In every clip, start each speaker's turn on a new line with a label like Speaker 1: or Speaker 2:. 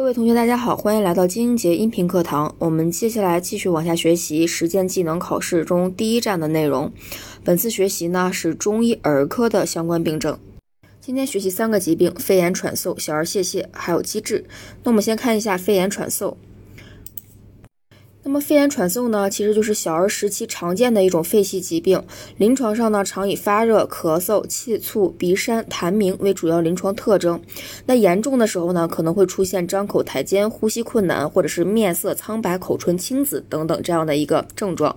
Speaker 1: 各位同学，大家好，欢迎来到精英节音频课堂。我们接下来继续往下学习实践技能考试中第一站的内容。本次学习呢是中医儿科的相关病症。今天学习三个疾病：肺炎喘嗽、小儿泄泻，还有积滞。那我们先看一下肺炎喘嗽。那么肺炎喘嗽呢，其实就是小儿时期常见的一种肺系疾病。临床上呢，常以发热、咳嗽、气促、鼻山、痰鸣为主要临床特征。那严重的时候呢，可能会出现张口抬肩、呼吸困难，或者是面色苍白、口唇青紫等等这样的一个症状。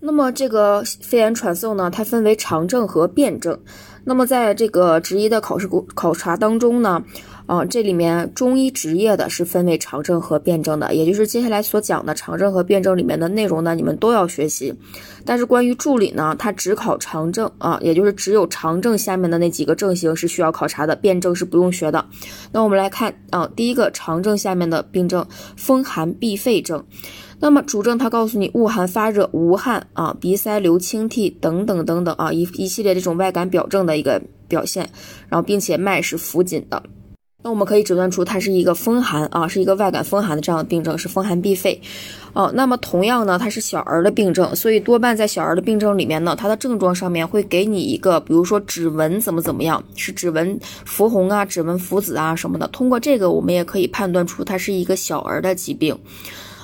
Speaker 1: 那么这个肺炎喘嗽呢，它分为常症和辩证。那么在这个执医的考试考察当中呢，啊，这里面中医执业的是分为常症和辩证的，也就是接下来所讲的常症和辩证里面的内容呢，你们都要学习。但是关于助理呢，它只考常证啊，也就是只有常证下面的那几个证型是需要考察的，辩证是不用学的。那我们来看啊，第一个常证下面的病症，风寒闭肺症。那么主症他告诉你恶寒发热无汗啊，鼻塞流清涕等等等等啊，一一系列这种外感表症的一个表现，然后并且脉是浮紧的，那我们可以诊断出它是一个风寒啊，是一个外感风寒的这样的病症，是风寒闭肺。哦，那么同样呢，它是小儿的病症，所以多半在小儿的病症里面呢，它的症状上面会给你一个，比如说指纹怎么怎么样，是指纹浮红啊，指纹浮紫啊什么的。通过这个，我们也可以判断出它是一个小儿的疾病。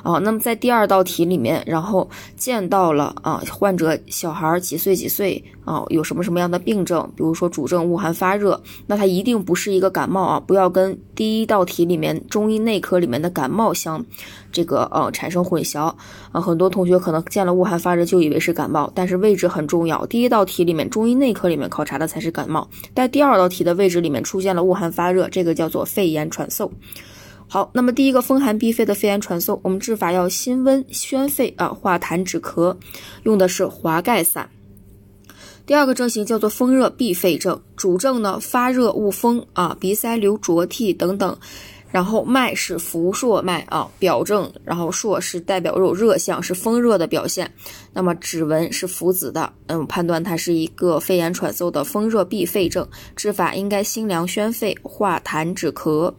Speaker 1: 啊，那么在第二道题里面，然后见到了啊，患者小孩几岁几岁啊，有什么什么样的病症？比如说主症恶寒发热，那他一定不是一个感冒啊，不要跟第一道题里面中医内科里面的感冒相这个呃产生混淆啊。很多同学可能见了恶寒发热就以为是感冒，但是位置很重要。第一道题里面中医内科里面考察的才是感冒，但第二道题的位置里面出现了恶寒发热，这个叫做肺炎喘嗽。好，那么第一个风寒闭肺的肺炎传嗽，我们治法要辛温宣肺啊，化痰止咳，用的是华盖散。第二个症型叫做风热闭肺症，主症呢发热恶风啊，鼻塞流浊涕等等。然后脉是浮硕脉啊，表证，然后硕是代表有热象，是风热的表现。那么指纹是浮紫的，嗯，判断它是一个肺炎喘嗽的风热闭肺症。治法应该辛凉宣肺，化痰止咳。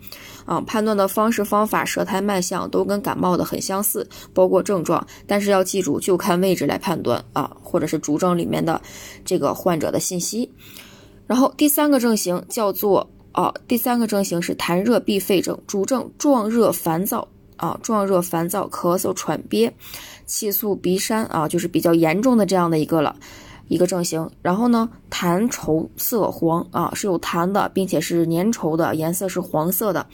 Speaker 1: 啊，判断的方式方法、舌苔脉象都跟感冒的很相似，包括症状，但是要记住就看位置来判断啊，或者是主症里面的这个患者的信息。然后第三个症型叫做。啊，第三个症型是痰热闭肺症，主症壮热烦躁啊，壮热烦躁，咳嗽喘憋，气促鼻山啊，就是比较严重的这样的一个了，一个症型。然后呢，痰稠色黄啊，是有痰的，并且是粘稠的，颜色是黄色的。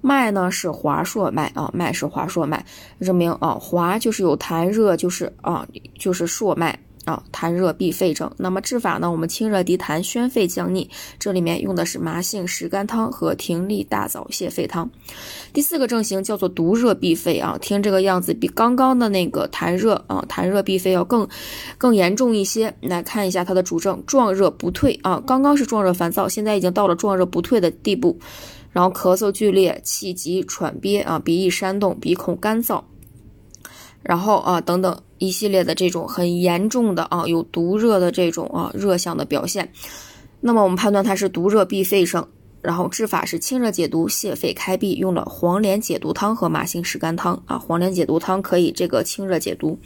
Speaker 1: 脉呢是滑硕脉啊，脉是滑硕脉，证明啊，滑就是有痰热，就是啊，就是硕脉。啊，痰热闭肺症，那么治法呢？我们清热涤痰、宣肺降逆，这里面用的是麻杏石甘汤和葶苈大枣泻肺汤。第四个症型叫做毒热闭肺啊，听这个样子比刚刚的那个痰热啊，痰热闭肺要更更严重一些。来看一下它的主症：壮热不退啊，刚刚是壮热烦躁，现在已经到了壮热不退的地步，然后咳嗽剧烈，气急喘憋啊，鼻翼煽动，鼻孔干燥。然后啊，等等一系列的这种很严重的啊，有毒热的这种啊热象的表现，那么我们判断它是毒热闭肺症，然后治法是清热解毒、泻肺开闭，用了黄连解毒汤和麻杏石甘汤啊，黄连解毒汤可以这个清热解毒。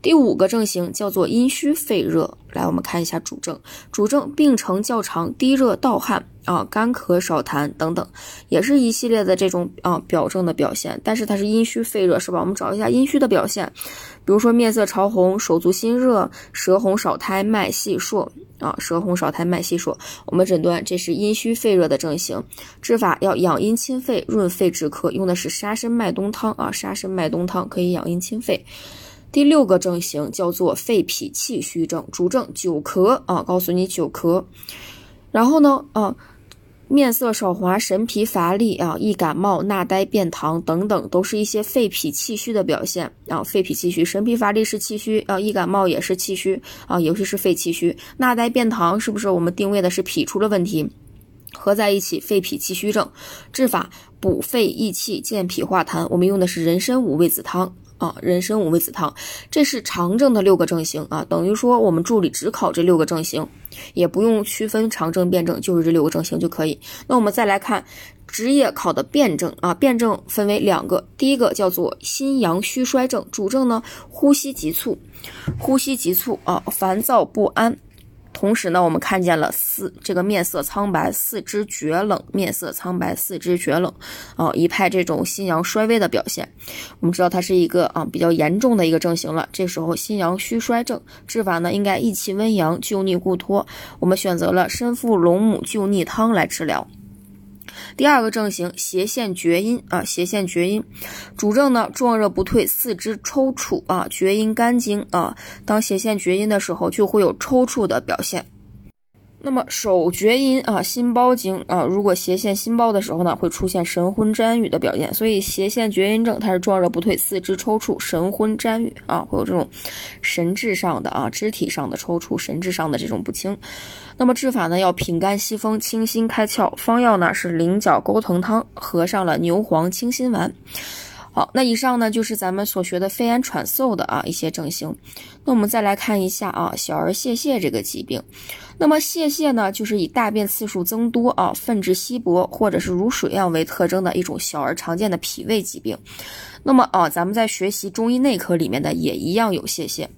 Speaker 1: 第五个症型叫做阴虚肺热，来我们看一下主症，主症病程较长，低热盗汗啊，干咳少痰等等，也是一系列的这种啊表症的表现，但是它是阴虚肺热是吧？我们找一下阴虚的表现，比如说面色潮红，手足心热，舌红少苔，脉细数啊，舌红少苔，脉细数，我们诊断这是阴虚肺热的症型，治法要养阴清肺，润肺止咳，用的是沙参麦冬汤啊，沙参麦冬汤可以养阴清肺。第六个症型叫做肺脾气虚症，主症久咳啊，告诉你久咳，然后呢，啊，面色少华，神疲乏力啊，易感冒、纳呆、便溏等等，都是一些肺脾气虚的表现啊。肺脾气虚，神疲乏力是气虚啊，易感冒也是气虚啊，尤其是肺气虚，纳呆、便溏是不是我们定位的是脾出了问题？合在一起，肺脾气虚症，治法补肺益气、健脾化痰，我们用的是人参五味子汤。啊，人参五味子汤，这是常症的六个症型啊，等于说我们助理只考这六个症型，也不用区分常症辩证，就是这六个症型就可以。那我们再来看职业考的辩证啊，辩证分为两个，第一个叫做心阳虚衰症，主症呢呼吸急促，呼吸急促啊，烦躁不安。同时呢，我们看见了四这个面色苍白，四肢厥冷，面色苍白，四肢厥冷，啊，一派这种心阳衰微的表现。我们知道它是一个啊比较严重的一个症型了。这时候心阳虚衰症治法呢，应该益气温阳，救逆固脱。我们选择了参附龙母救逆汤来治疗。第二个症型斜线厥阴啊，斜线厥阴，主症呢壮热不退，四肢抽搐啊，厥阴肝经啊，当斜线厥阴的时候就会有抽搐的表现。那么手厥阴啊，心包经啊，如果斜线心包的时候呢，会出现神昏沾雨的表现。所以斜线厥阴症它是壮热不退，四肢抽搐，神昏沾雨啊，会有这种神志上的啊，肢体上的抽搐，神志上的这种不清。那么治法呢，要品肝息风，清心开窍。方药呢是菱角钩藤汤，合上了牛黄清心丸。好，那以上呢就是咱们所学的肺炎喘嗽的啊一些症型。那我们再来看一下啊小儿泄泻这个疾病。那么泄泻呢，就是以大便次数增多啊、粪质稀薄或者是如水样为特征的一种小儿常见的脾胃疾病。那么啊，咱们在学习中医内科里面的也一样有泄泻。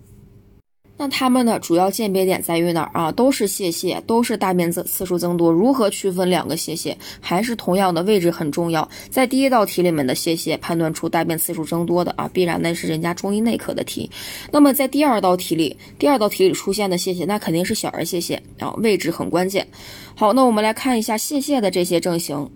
Speaker 1: 那它们的主要鉴别点在于哪儿啊？都是泄泻，都是大便次次数增多。如何区分两个泄泻？还是同样的位置很重要。在第一道题里面的泄泻，判断出大便次数增多的啊，必然那是人家中医内科的题。那么在第二道题里，第二道题里出现的泄泻，那肯定是小儿泄泻啊，位置很关键。好，那我们来看一下泄泻的这些症型。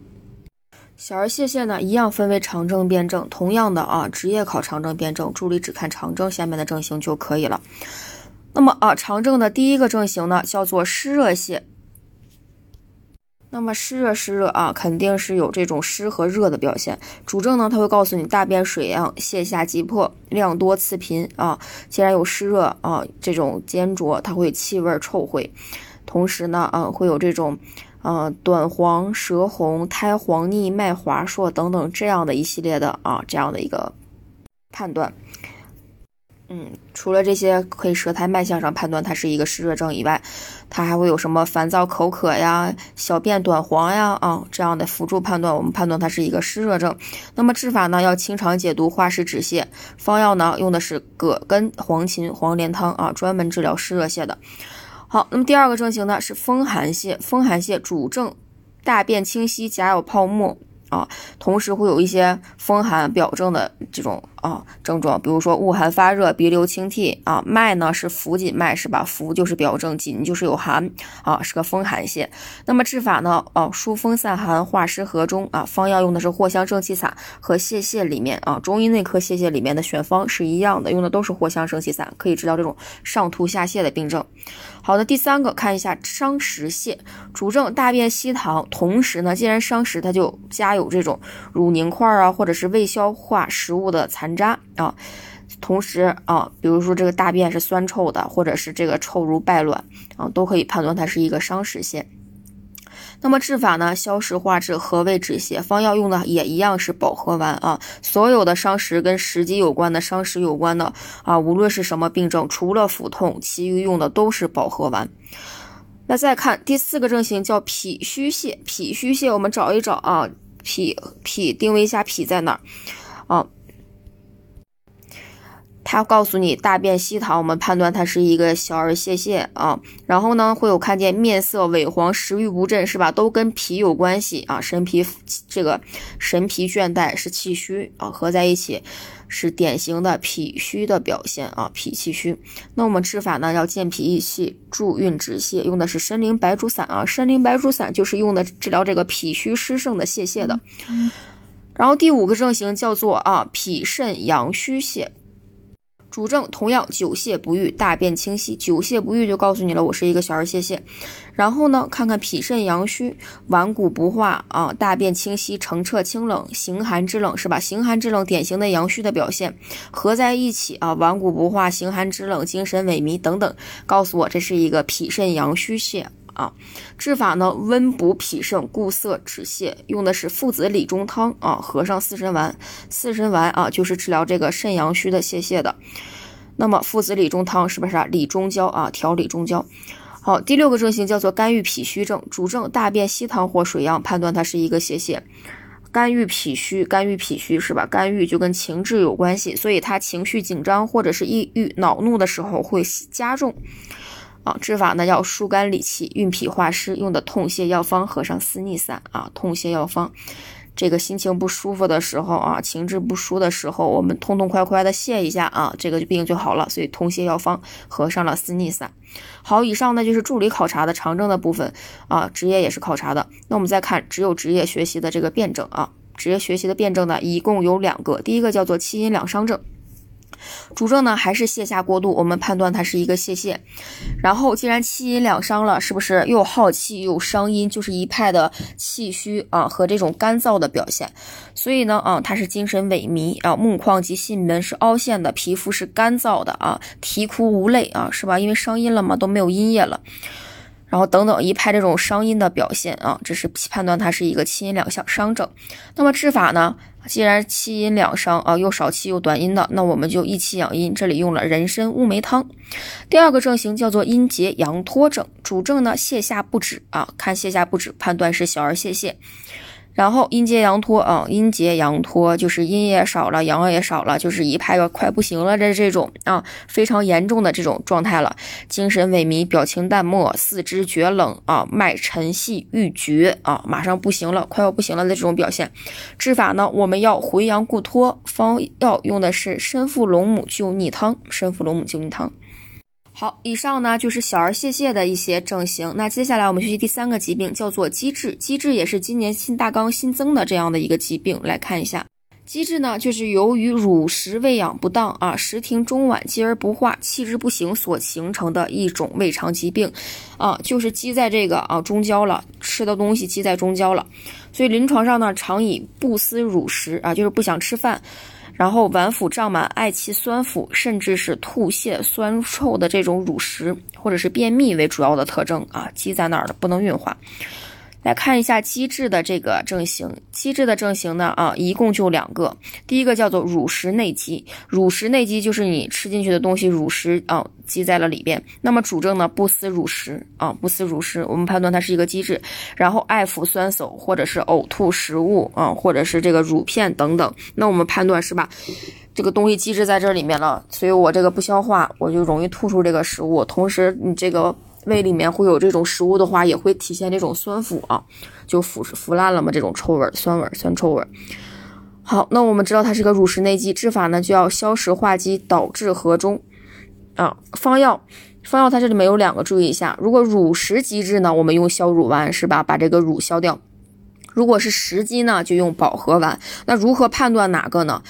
Speaker 1: 小儿泄泻呢，一样分为常症、辩证。同样的啊，职业考常症、辩证，助理只看常症下面的症型就可以了。那么啊，常症的第一个症型呢，叫做湿热泻。那么湿热湿热啊，肯定是有这种湿和热的表现。主症呢，它会告诉你大便水样，泻下急迫，量多次频啊。既然有湿热啊，这种坚浊，它会气味臭秽。同时呢，啊，会有这种，呃，短黄、舌红、苔黄腻、脉滑数等等这样的一系列的啊，这样的一个判断。嗯，除了这些可以舌苔脉象上判断它是一个湿热症以外，它还会有什么烦躁、口渴呀、小便短黄呀啊这样的辅助判断，我们判断它是一个湿热症。那么治法呢，要清肠解毒、化湿止泻。方药呢，用的是葛根、黄芩、黄连汤啊，专门治疗湿热泻的。好，那么第二个症型呢是风寒泻，风寒泻主症大便清晰，夹有泡沫。啊，同时会有一些风寒表症的这种啊症状，比如说恶寒发热、鼻流清涕啊，脉呢是浮紧脉是吧？浮就是表症，紧就是有寒啊，是个风寒泻。那么治法呢？哦，疏风散寒、化湿和中啊。方药用的是藿香正气散和泻泻里面啊，中医内科泻泻里面的选方是一样的，用的都是藿香正气散，可以治疗这种上吐下泻的病症。好的，第三个看一下伤食泻，主症大便稀溏，同时呢，既然伤食，它就加有这种乳凝块啊，或者是未消化食物的残渣啊，同时啊，比如说这个大便是酸臭的，或者是这个臭如败卵啊，都可以判断它是一个伤食泻。那么治法呢？消食化滞，和胃止泻。方药用的也一样是保和丸啊。所有的伤食跟食积有关的、伤食有关的啊，无论是什么病症，除了腹痛，其余用的都是保和丸。那再看第四个症型叫脾虚泻。脾虚泻，我们找一找啊，脾脾定位一下脾在哪儿啊？他告诉你大便稀溏，我们判断它是一个小儿泄泻啊。然后呢，会有看见面色萎黄、食欲不振，是吧？都跟脾有关系啊。神疲这个神疲倦怠是气虚啊，合在一起是典型的脾虚的表现啊。脾气虚，那我们治法呢要健脾益气、助运止泻，用的是参苓白术散啊。参苓白术散就是用的治疗这个脾虚湿盛的泄泻的。然后第五个症型叫做啊脾肾阳虚泻。主症同样久泻不愈，大便清晰。久泻不愈就告诉你了，我是一个小儿泄泻。然后呢，看看脾肾阳虚，顽固不化啊，大便清晰，澄澈清冷，形寒肢冷是吧？形寒肢冷典型的阳虚的表现，合在一起啊，顽固不化，形寒肢冷，精神萎靡等等，告诉我这是一个脾肾阳虚泻啊。治法呢，温补脾肾，固涩止泻，用的是附子理中汤啊，合上四神丸。四神丸啊，就是治疗这个肾阳虚的泄泻的。那么附子理中汤是不是啊？理中焦啊，调理中焦。好，第六个症型叫做肝郁脾虚症，主症大便稀溏或水样，判断它是一个泄泻。肝郁脾虚，肝郁脾虚是吧？肝郁就跟情志有关系，所以他情绪紧张或者是抑郁、恼怒的时候会加重。啊，治法呢要疏肝理气、运脾化湿，用的痛泻药方合上四逆散啊，痛泻药方。这个心情不舒服的时候啊，情志不舒的时候，我们痛痛快快的泻一下啊，这个病就好了。所以痛泻药方合上了四逆散。好，以上呢就是助理考察的常症的部分啊，职业也是考察的。那我们再看只有职业学习的这个辩证啊，职业学习的辩证呢一共有两个，第一个叫做气阴两伤症。主症呢还是泻下过度，我们判断它是一个泄泻。然后既然气阴两伤了，是不是又耗气又伤阴，就是一派的气虚啊和这种干燥的表现。所以呢啊，它是精神萎靡啊，目眶及心门是凹陷的，皮肤是干燥的啊，啼哭无泪啊，是吧？因为伤阴了嘛，都没有阴液了。然后等等一派这种伤阴的表现啊，这是判断它是一个气阴两相伤症。那么治法呢？既然气阴两伤啊，又少气又短阴的，那我们就益气养阴。这里用了人参乌梅汤。第二个症型叫做阴结阳脱症，主症呢泻下不止啊，看泻下不止，判断是小儿泄泻。然后阴结阳脱啊，阴结阳脱就是阴也少了，阳也少了，就是一派要快不行了的这种啊，非常严重的这种状态了，精神萎靡，表情淡漠，四肢厥冷啊，脉沉细欲绝啊，马上不行了，快要不行了的这种表现。治法呢，我们要回阳固脱，方药用的是参附龙母救逆汤，参附龙母救逆汤。好，以上呢就是小儿泄泻的一些症型。那接下来我们学习第三个疾病，叫做积滞。积滞也是今年新大纲新增的这样的一个疾病。来看一下，积滞呢，就是由于乳食喂养不当啊，食停中脘积而不化，气滞不行所形成的一种胃肠疾病啊，就是积在这个啊中焦了，吃的东西积在中焦了。所以临床上呢，常以不思乳食啊，就是不想吃饭。然后脘腹胀满、嗳气酸腐，甚至是吐泻酸臭的这种乳食，或者是便秘为主要的特征啊，积在那儿的不能运化。来看一下积滞的这个症型，积滞的症型呢啊，一共就两个。第一个叫做乳食内积，乳食内积就是你吃进去的东西乳食啊积在了里边。那么主症呢不思乳食啊，不思乳食，我们判断它是一个积滞。然后爱腹酸馊，或者是呕吐食物啊，或者是这个乳片等等。那我们判断是吧，这个东西积滞在这里面了，所以我这个不消化，我就容易吐出这个食物。同时你这个。胃里面会有这种食物的话，也会体现这种酸腐啊，就腐腐烂了嘛，这种臭味、酸味、酸臭味。好，那我们知道它是个乳食内积，治法呢就要消食化积，导致和中啊。方药，方药它这里面有两个，注意一下。如果乳食积滞呢，我们用消乳丸是吧？把这个乳消掉。如果是食积呢，就用保和丸。那如何判断哪个呢？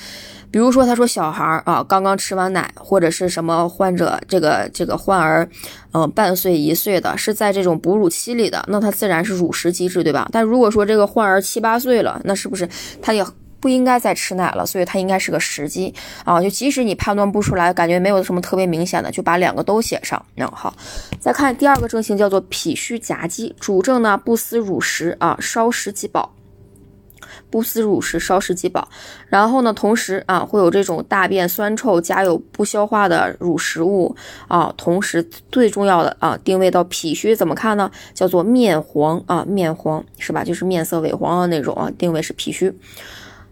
Speaker 1: 比如说，他说小孩儿啊，刚刚吃完奶，或者是什么患者，这个这个患儿，嗯，半岁一岁的，是在这种哺乳期里的，那他自然是乳食机制，对吧？但如果说这个患儿七八岁了，那是不是他也不应该再吃奶了？所以他应该是个食积啊。就即使你判断不出来，感觉没有什么特别明显的，就把两个都写上。那好，再看第二个症型，叫做脾虚夹积，主症呢不思乳食啊，烧食即饱。不思乳食，烧食即饱。然后呢，同时啊，会有这种大便酸臭，加有不消化的乳食物啊。同时，最重要的啊，定位到脾虚怎么看呢？叫做面黄啊，面黄是吧？就是面色萎黄的那种啊，定位是脾虚。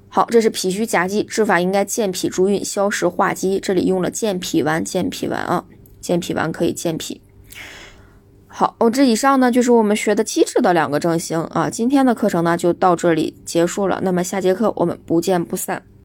Speaker 1: 好，这是脾虚夹积，治法应该健脾助运，消食化积。这里用了健脾丸，健脾丸啊，健脾丸可以健脾。好，哦，这以上呢就是我们学的机制的两个症型啊。今天的课程呢就到这里结束了，那么下节课我们不见不散。